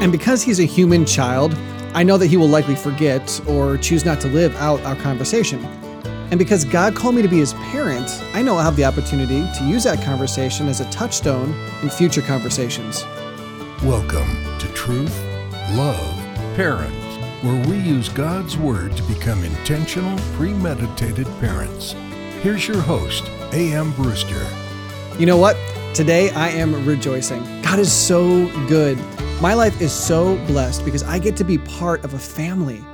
And because he's a human child, I know that he will likely forget or choose not to live out our conversation. And because God called me to be his parent, I know I'll have the opportunity to use that conversation as a touchstone in future conversations. Welcome to Truth, Love, Parents, where we use God's Word to become intentional, premeditated parents. Here's your host, A.M. Brewster. You know what? Today I am rejoicing. God is so good. My life is so blessed because I get to be part of a family.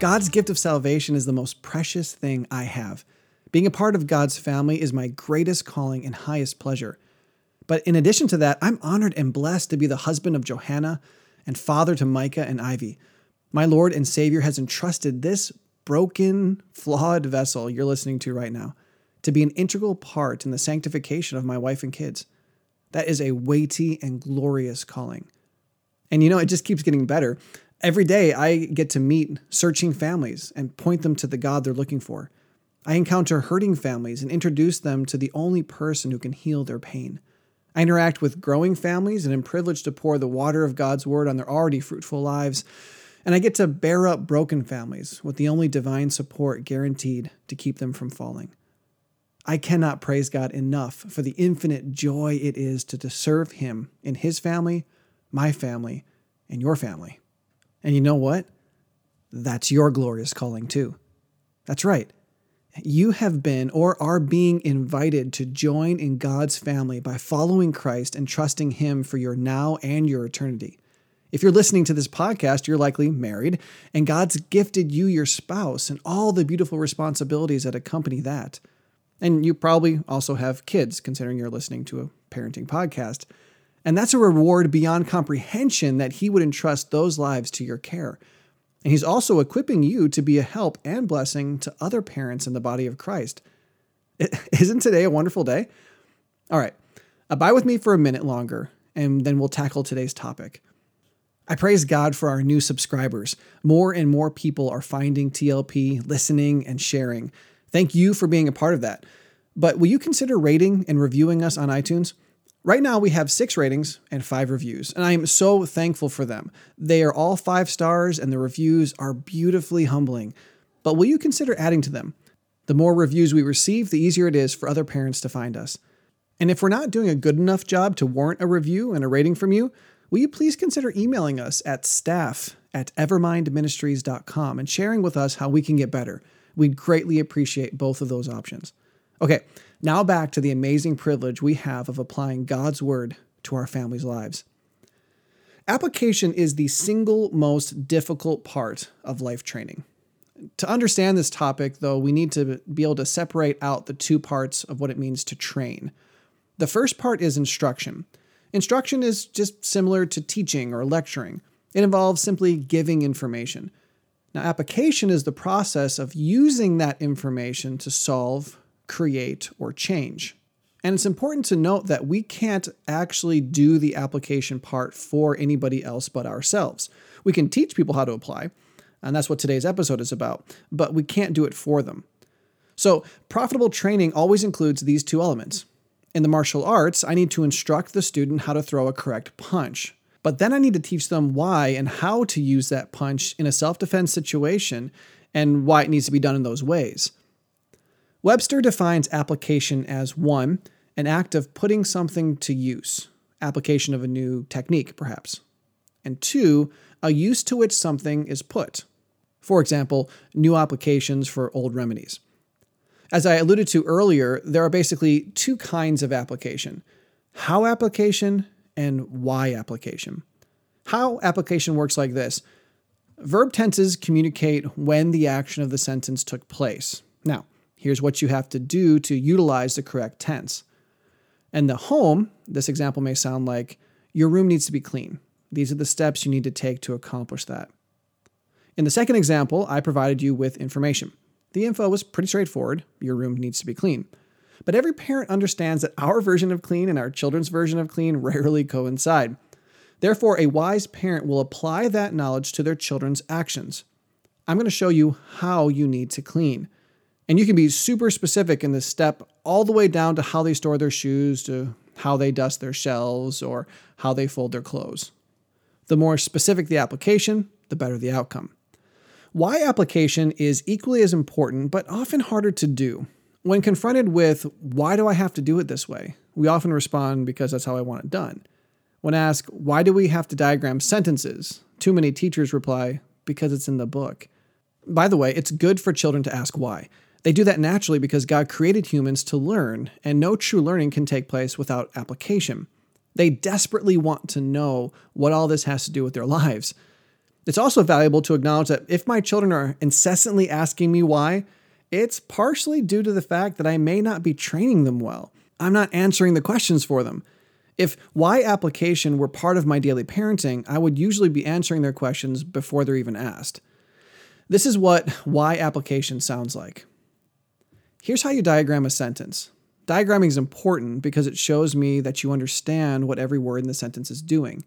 God's gift of salvation is the most precious thing I have. Being a part of God's family is my greatest calling and highest pleasure. But in addition to that, I'm honored and blessed to be the husband of Johanna and father to Micah and Ivy. My Lord and Savior has entrusted this broken, flawed vessel you're listening to right now to be an integral part in the sanctification of my wife and kids. That is a weighty and glorious calling. And you know, it just keeps getting better. Every day I get to meet searching families and point them to the God they're looking for. I encounter hurting families and introduce them to the only person who can heal their pain. I interact with growing families and am privileged to pour the water of God's word on their already fruitful lives. And I get to bear up broken families with the only divine support guaranteed to keep them from falling. I cannot praise God enough for the infinite joy it is to, serve Him in His family my family, and your family. And you know what? That's your glorious calling too. That's right. You have been or are being invited to join in God's family by following Christ and trusting Him for your now and your eternity. If you're listening to this podcast, you're likely married, and God's gifted you your spouse and all the beautiful responsibilities that accompany that. And you probably also have kids, considering you're listening to a parenting podcast. And that's a reward beyond comprehension that He would entrust those lives to your care. And He's also equipping you to be a help and blessing to other parents in the body of Christ. Isn't today a wonderful day? All right, abide with me for a minute longer, and then we'll tackle today's topic. I praise God for our new subscribers. More and more people are finding TLP, listening, and sharing. Thank you for being a part of that. But will you consider rating and reviewing us on iTunes? Right now, we have six ratings and five reviews, and I am so thankful for them. They are all five stars, and the reviews are beautifully humbling. But will you consider adding to them? The more reviews we receive, the easier it is for other parents to find us. And if we're not doing a good enough job to warrant a review and a rating from you, will you please consider emailing us at staff at evermindministries.com and sharing with us how we can get better? We'd greatly appreciate both of those options. Okay, now back to the amazing privilege we have of applying God's Word to our families' lives. Application is the single most difficult part of life training. To understand this topic, though, we need to be able to separate out the two parts of what it means to train. The first part is instruction. Instruction is just similar to teaching or lecturing, it involves simply giving information. Now, application is the process of using that information to solve create, or change. And it's important to note that we can't actually do the application part for anybody else but ourselves. We can teach people how to apply, and that's what today's episode is about, but we can't do it for them. So, profitable training always includes these two elements. In the martial arts, I need to instruct the student how to throw a correct punch, but then I need to teach them why and how to use that punch in a self defense situation and why it needs to be done in those ways. Webster defines application as one, an act of putting something to use, application of a new technique, perhaps, and two, a use to which something is put. For example, new applications for old remedies. As I alluded to earlier, there are basically two kinds of application how application and why application. How application works like this verb tenses communicate when the action of the sentence took place. Now, Here's what you have to do to utilize the correct tense. And the home, this example may sound like your room needs to be clean. These are the steps you need to take to accomplish that. In the second example, I provided you with information. The info was pretty straightforward your room needs to be clean. But every parent understands that our version of clean and our children's version of clean rarely coincide. Therefore, a wise parent will apply that knowledge to their children's actions. I'm going to show you how you need to clean. And you can be super specific in this step, all the way down to how they store their shoes, to how they dust their shelves, or how they fold their clothes. The more specific the application, the better the outcome. Why application is equally as important, but often harder to do. When confronted with, why do I have to do it this way? We often respond, because that's how I want it done. When asked, why do we have to diagram sentences? Too many teachers reply, because it's in the book. By the way, it's good for children to ask why. They do that naturally because God created humans to learn, and no true learning can take place without application. They desperately want to know what all this has to do with their lives. It's also valuable to acknowledge that if my children are incessantly asking me why, it's partially due to the fact that I may not be training them well. I'm not answering the questions for them. If why application were part of my daily parenting, I would usually be answering their questions before they're even asked. This is what why application sounds like. Here's how you diagram a sentence. Diagramming is important because it shows me that you understand what every word in the sentence is doing.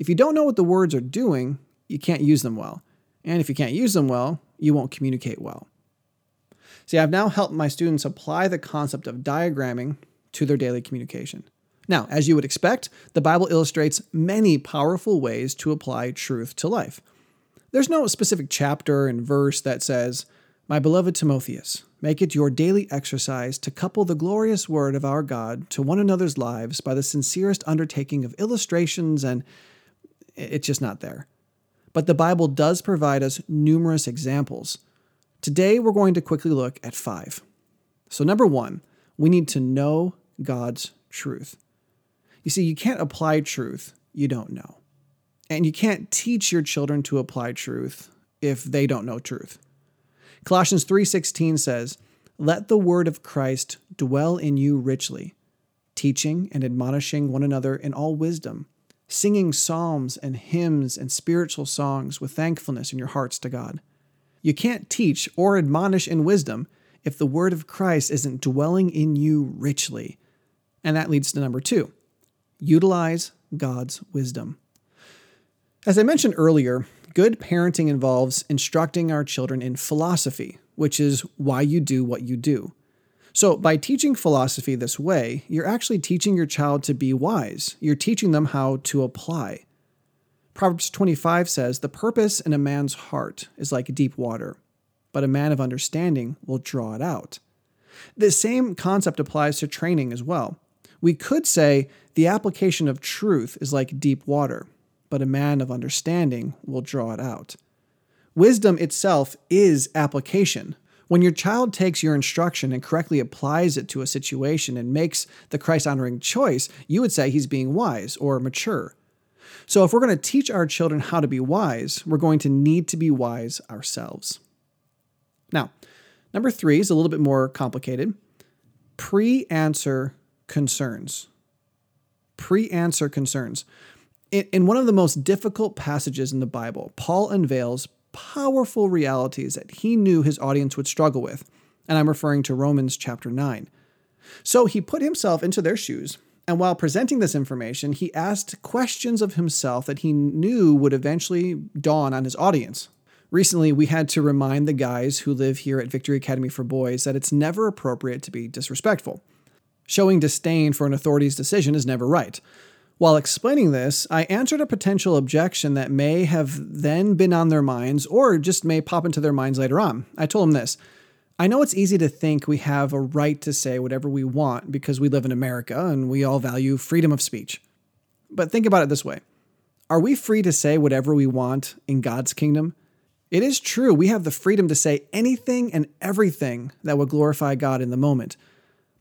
If you don't know what the words are doing, you can't use them well. And if you can't use them well, you won't communicate well. See, I've now helped my students apply the concept of diagramming to their daily communication. Now, as you would expect, the Bible illustrates many powerful ways to apply truth to life. There's no specific chapter and verse that says, My beloved Timotheus, make it your daily exercise to couple the glorious word of our God to one another's lives by the sincerest undertaking of illustrations, and it's just not there but the Bible does provide us numerous examples. Today, we're going to quickly look at five. So, number one, we need to know God's truth. You see, you can't apply truth you don't know. And you can't teach your children to apply truth if they don't know truth. Colossians 3:16 says, "Let the word of Christ dwell in you richly, teaching and admonishing one another in all wisdom, singing psalms and hymns and spiritual songs with thankfulness in your hearts to God. You can't teach or admonish in wisdom if the word of Christ isn't dwelling in you richly. And that leads to number two utilize God's wisdom. As I mentioned earlier, good parenting involves instructing our children in philosophy, which is why you do what you do. So, by teaching philosophy this way, you're actually teaching your child to be wise. You're teaching them how to apply. Proverbs 25 says, The purpose in a man's heart is like deep water, but a man of understanding will draw it out. The same concept applies to training as well. We could say the application of truth is like deep water, but a man of understanding will draw it out. Wisdom itself is application, when your child takes your instruction and correctly applies it to a situation and makes the Christ honoring choice, you would say he's being wise or mature. So, if we're going to teach our children how to be wise, we're going to need to be wise ourselves. Now, number three is a little bit more complicated pre answer concerns. Pre answer concerns. In one of the most difficult passages in the Bible, Paul unveils powerful realities that he knew his audience would struggle with. And I'm referring to Romans chapter 9. So he put himself into their shoes, and while presenting this information, he asked questions of himself that he knew would eventually dawn on his audience. Recently, we had to remind the guys who live here at Victory Academy for Boys that it's never appropriate to be disrespectful. Showing disdain for an authority's decision is never right. While explaining this, I answered a potential objection that may have then been on their minds or just may pop into their minds later on. I told them this I know it's easy to think we have a right to say whatever we want because we live in America and we all value freedom of speech. But think about it this way Are we free to say whatever we want in God's kingdom? It is true, we have the freedom to say anything and everything that would glorify God in the moment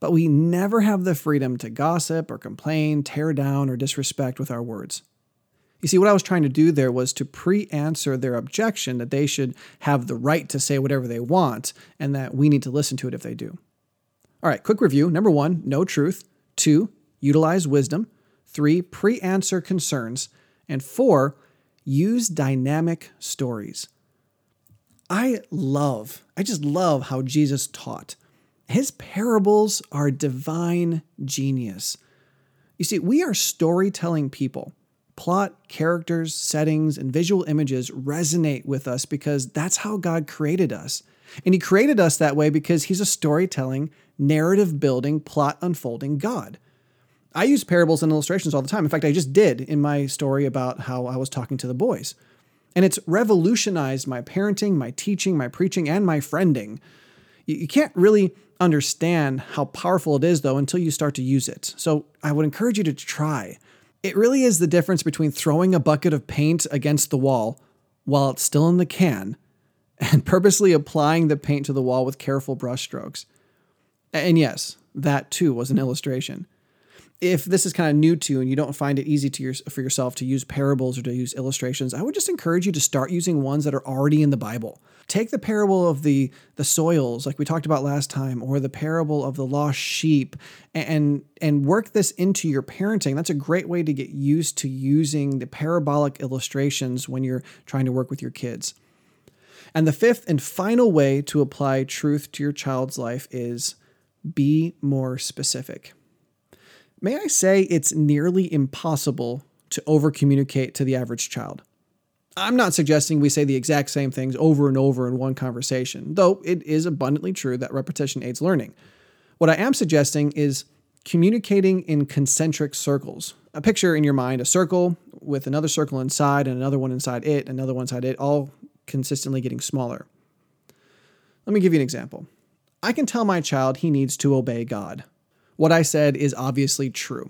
but we never have the freedom to gossip or complain, tear down, or disrespect with our words. You see, what I was trying to do there was to pre answer their objection that they should have the right to say whatever they want and that we need to listen to it if they do. All right, quick review. Number one, know truth. Two, utilize wisdom. Three, pre answer concerns. And four, use dynamic stories. I love, I just love how Jesus taught. His parables are divine genius. You see, we are storytelling people. Plot, characters, settings, and visual images resonate with us because that's how God created us. And He created us that way because He's a storytelling, narrative building, plot unfolding God. I use parables and illustrations all the time. In fact, I just did in my story about how I was talking to the boys. And it's revolutionized my parenting, my teaching, my preaching, and my friending. You can't really understand how powerful it is, though, until you start to use it. So I would encourage you to try. It really is the difference between throwing a bucket of paint against the wall while it's still in the can and purposely applying the paint to the wall with careful brushstrokes. And yes, that too was an illustration if this is kind of new to you and you don't find it easy to your, for yourself to use parables or to use illustrations, I would just encourage you to start using ones that are already in the Bible. Take the parable of the the soils, like we talked about last time, or the parable of the lost sheep, and and work this into your parenting. That's a great way to get used to using the parabolic illustrations when you're trying to work with your kids. And the fifth and final way to apply truth to your child's life is be more specific. May I say it's nearly impossible to over communicate to the average child. I'm not suggesting we say the exact same things over and over in one conversation, though it is abundantly true that repetition aids learning. What I am suggesting is communicating in concentric circles. A picture in your mind a circle with another circle inside and another one inside it, another one inside it, all consistently getting smaller. Let me give you an example. I can tell my child he needs to obey God. What I said is obviously true.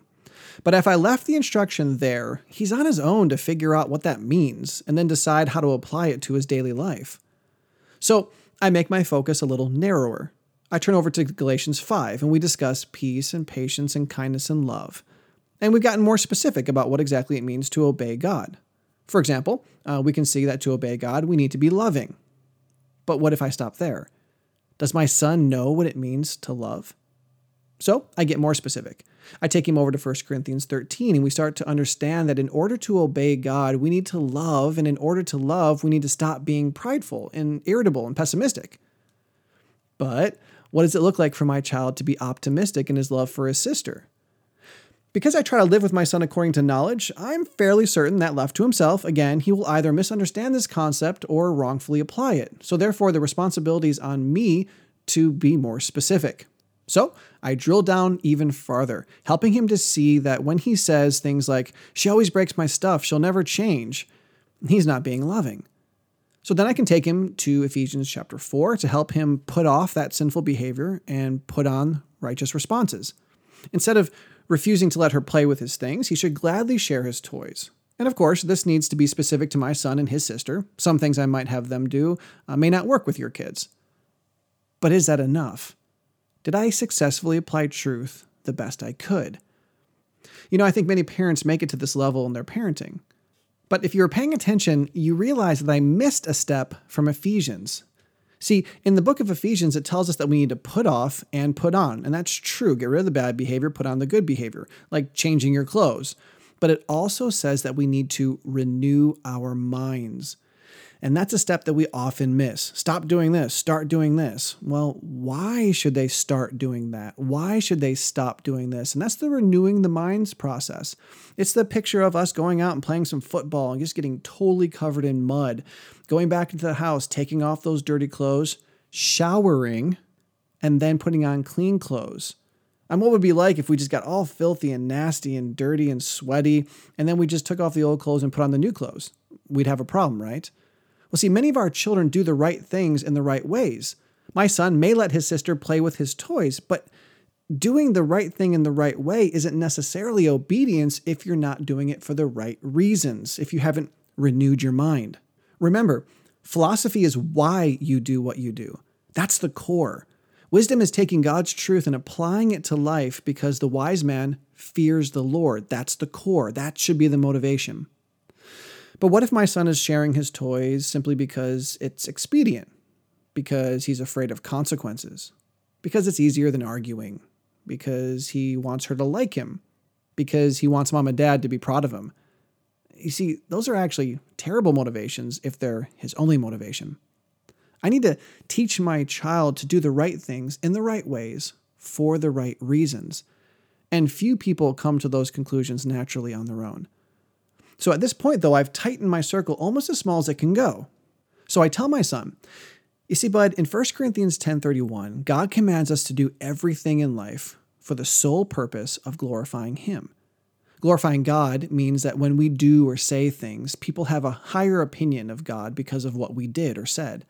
But if I left the instruction there, he's on his own to figure out what that means and then decide how to apply it to his daily life. So I make my focus a little narrower. I turn over to Galatians 5 and we discuss peace and patience and kindness and love. And we've gotten more specific about what exactly it means to obey God. For example, uh, we can see that to obey God, we need to be loving. But what if I stop there? Does my son know what it means to love? So I get more specific. I take him over to 1 Corinthians 13 and we start to understand that in order to obey God, we need to love. And in order to love, we need to stop being prideful and irritable and pessimistic. But what does it look like for my child to be optimistic in his love for his sister? Because I try to live with my son according to knowledge, I'm fairly certain that left to himself, again, he will either misunderstand this concept or wrongfully apply it. So, therefore, the responsibility is on me to be more specific. So I drill down even farther, helping him to see that when he says things like, She always breaks my stuff, she'll never change, he's not being loving. So then I can take him to Ephesians chapter 4 to help him put off that sinful behavior and put on righteous responses. Instead of refusing to let her play with his things, he should gladly share his toys. And of course, this needs to be specific to my son and his sister. Some things I might have them do uh, may not work with your kids. But is that enough? Did I successfully apply truth the best I could? You know, I think many parents make it to this level in their parenting. But if you were paying attention, you realize that I missed a step from Ephesians. See, in the book of Ephesians, it tells us that we need to put off and put on. And that's true. Get rid of the bad behavior, put on the good behavior, like changing your clothes. But it also says that we need to renew our minds. And that's a step that we often miss. Stop doing this, start doing this. Well, why should they start doing that? Why should they stop doing this? And that's the renewing the minds process. It's the picture of us going out and playing some football and just getting totally covered in mud, going back into the house, taking off those dirty clothes, showering, and then putting on clean clothes. And what would be like if we just got all filthy and nasty and dirty and sweaty, and then we just took off the old clothes and put on the new clothes? We'd have a problem, right? Well, see, many of our children do the right things in the right ways. My son may let his sister play with his toys, but doing the right thing in the right way isn't necessarily obedience if you're not doing it for the right reasons, if you haven't renewed your mind. Remember, philosophy is why you do what you do. That's the core. Wisdom is taking God's truth and applying it to life because the wise man fears the Lord. That's the core. That should be the motivation. But what if my son is sharing his toys simply because it's expedient? Because he's afraid of consequences? Because it's easier than arguing? Because he wants her to like him? Because he wants mom and dad to be proud of him? You see, those are actually terrible motivations if they're his only motivation. I need to teach my child to do the right things in the right ways for the right reasons. And few people come to those conclusions naturally on their own. So at this point, though, I've tightened my circle almost as small as it can go. So I tell my son, you see, bud, in 1 Corinthians 10:31, God commands us to do everything in life for the sole purpose of glorifying Him. Glorifying God means that when we do or say things, people have a higher opinion of God because of what we did or said.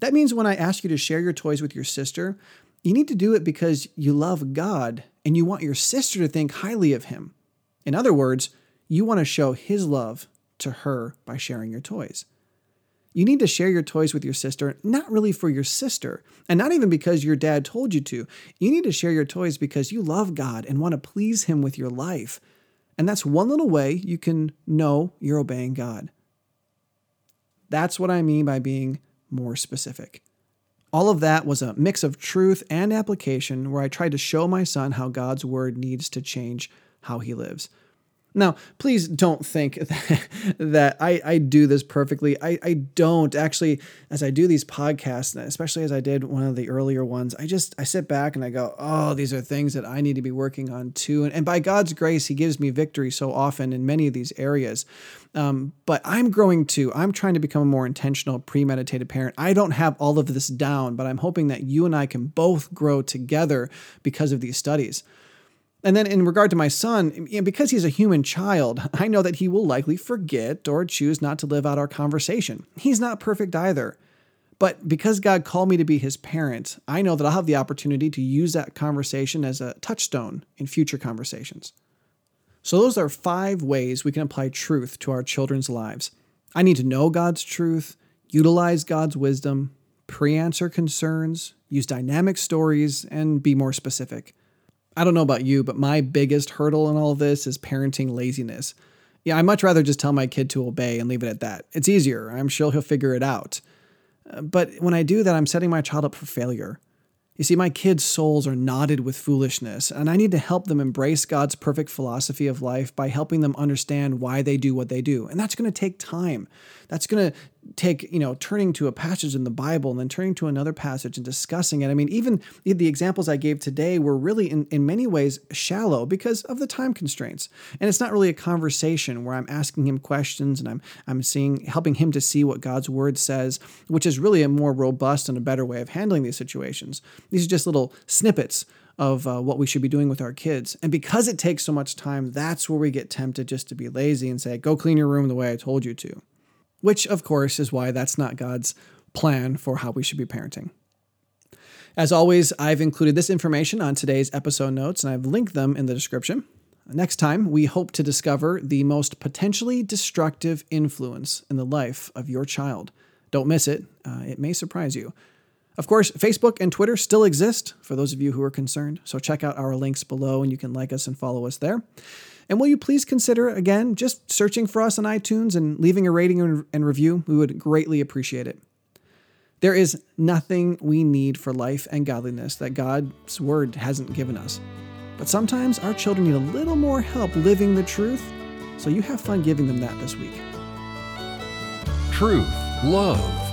That means when I ask you to share your toys with your sister, you need to do it because you love God and you want your sister to think highly of Him. In other words, you want to show His love to her by sharing your toys. You need to share your toys with your sister, not really for your sister, and not even because your dad told you to. You need to share your toys because you love God and want to please Him with your life. And that's one little way you can know you're obeying God. That's what I mean by being more specific. All of that was a mix of truth and application where I tried to show my son how God's word needs to change how he lives. Now, please don't think that, that I, I do this perfectly. I, I don't actually, as I do these podcasts, especially as I did one of the earlier ones, I just, I sit back and I go, oh, these are things that I need to be working on too. And, and by God's grace, he gives me victory so often in many of these areas. Um, but I'm growing too. I'm trying to become a more intentional, premeditated parent. I don't have all of this down, but I'm hoping that you and I can both grow together because of these studies. And then, in regard to my son, because he's a human child, I know that he will likely forget or choose not to live out our conversation. He's not perfect either. But because God called me to be his parent, I know that I'll have the opportunity to use that conversation as a touchstone in future conversations. So, those are five ways we can apply truth to our children's lives. I need to know God's truth, utilize God's wisdom, pre answer concerns, use dynamic stories, and be more specific. I don't know about you, but my biggest hurdle in all of this is parenting laziness. Yeah, I much rather just tell my kid to obey and leave it at that. It's easier. I'm sure he'll figure it out. Uh, but when I do that, I'm setting my child up for failure. You see, my kids' souls are knotted with foolishness, and I need to help them embrace God's perfect philosophy of life by helping them understand why they do what they do. And that's going to take time. That's going to take, you know, turning to a passage in the Bible and then turning to another passage and discussing it. I mean, even the examples I gave today were really, in, in many ways, shallow because of the time constraints. And it's not really a conversation where I'm asking him questions and I'm, I'm seeing, helping him to see what God's word says, which is really a more robust and a better way of handling these situations. These are just little snippets of uh, what we should be doing with our kids. And because it takes so much time, that's where we get tempted just to be lazy and say, go clean your room the way I told you to which, of course, is why that's not God's plan for how we should be parenting. As always, I've included this information on today's episode notes and I've linked them in the description. Next time, we hope to discover the most potentially destructive influence in the life of your child. Don't miss it, uh, it may surprise you. Of course, Facebook and Twitter still exist for those of you who are concerned, so check out our links below and you can like us and follow us there. And will you please consider, again, just searching for us on iTunes and leaving a rating and review? We would greatly appreciate it. There is nothing we need for life and godliness that God's Word hasn't given us. But sometimes our children need a little more help living the truth, so you have fun giving them that this week. Truth, love,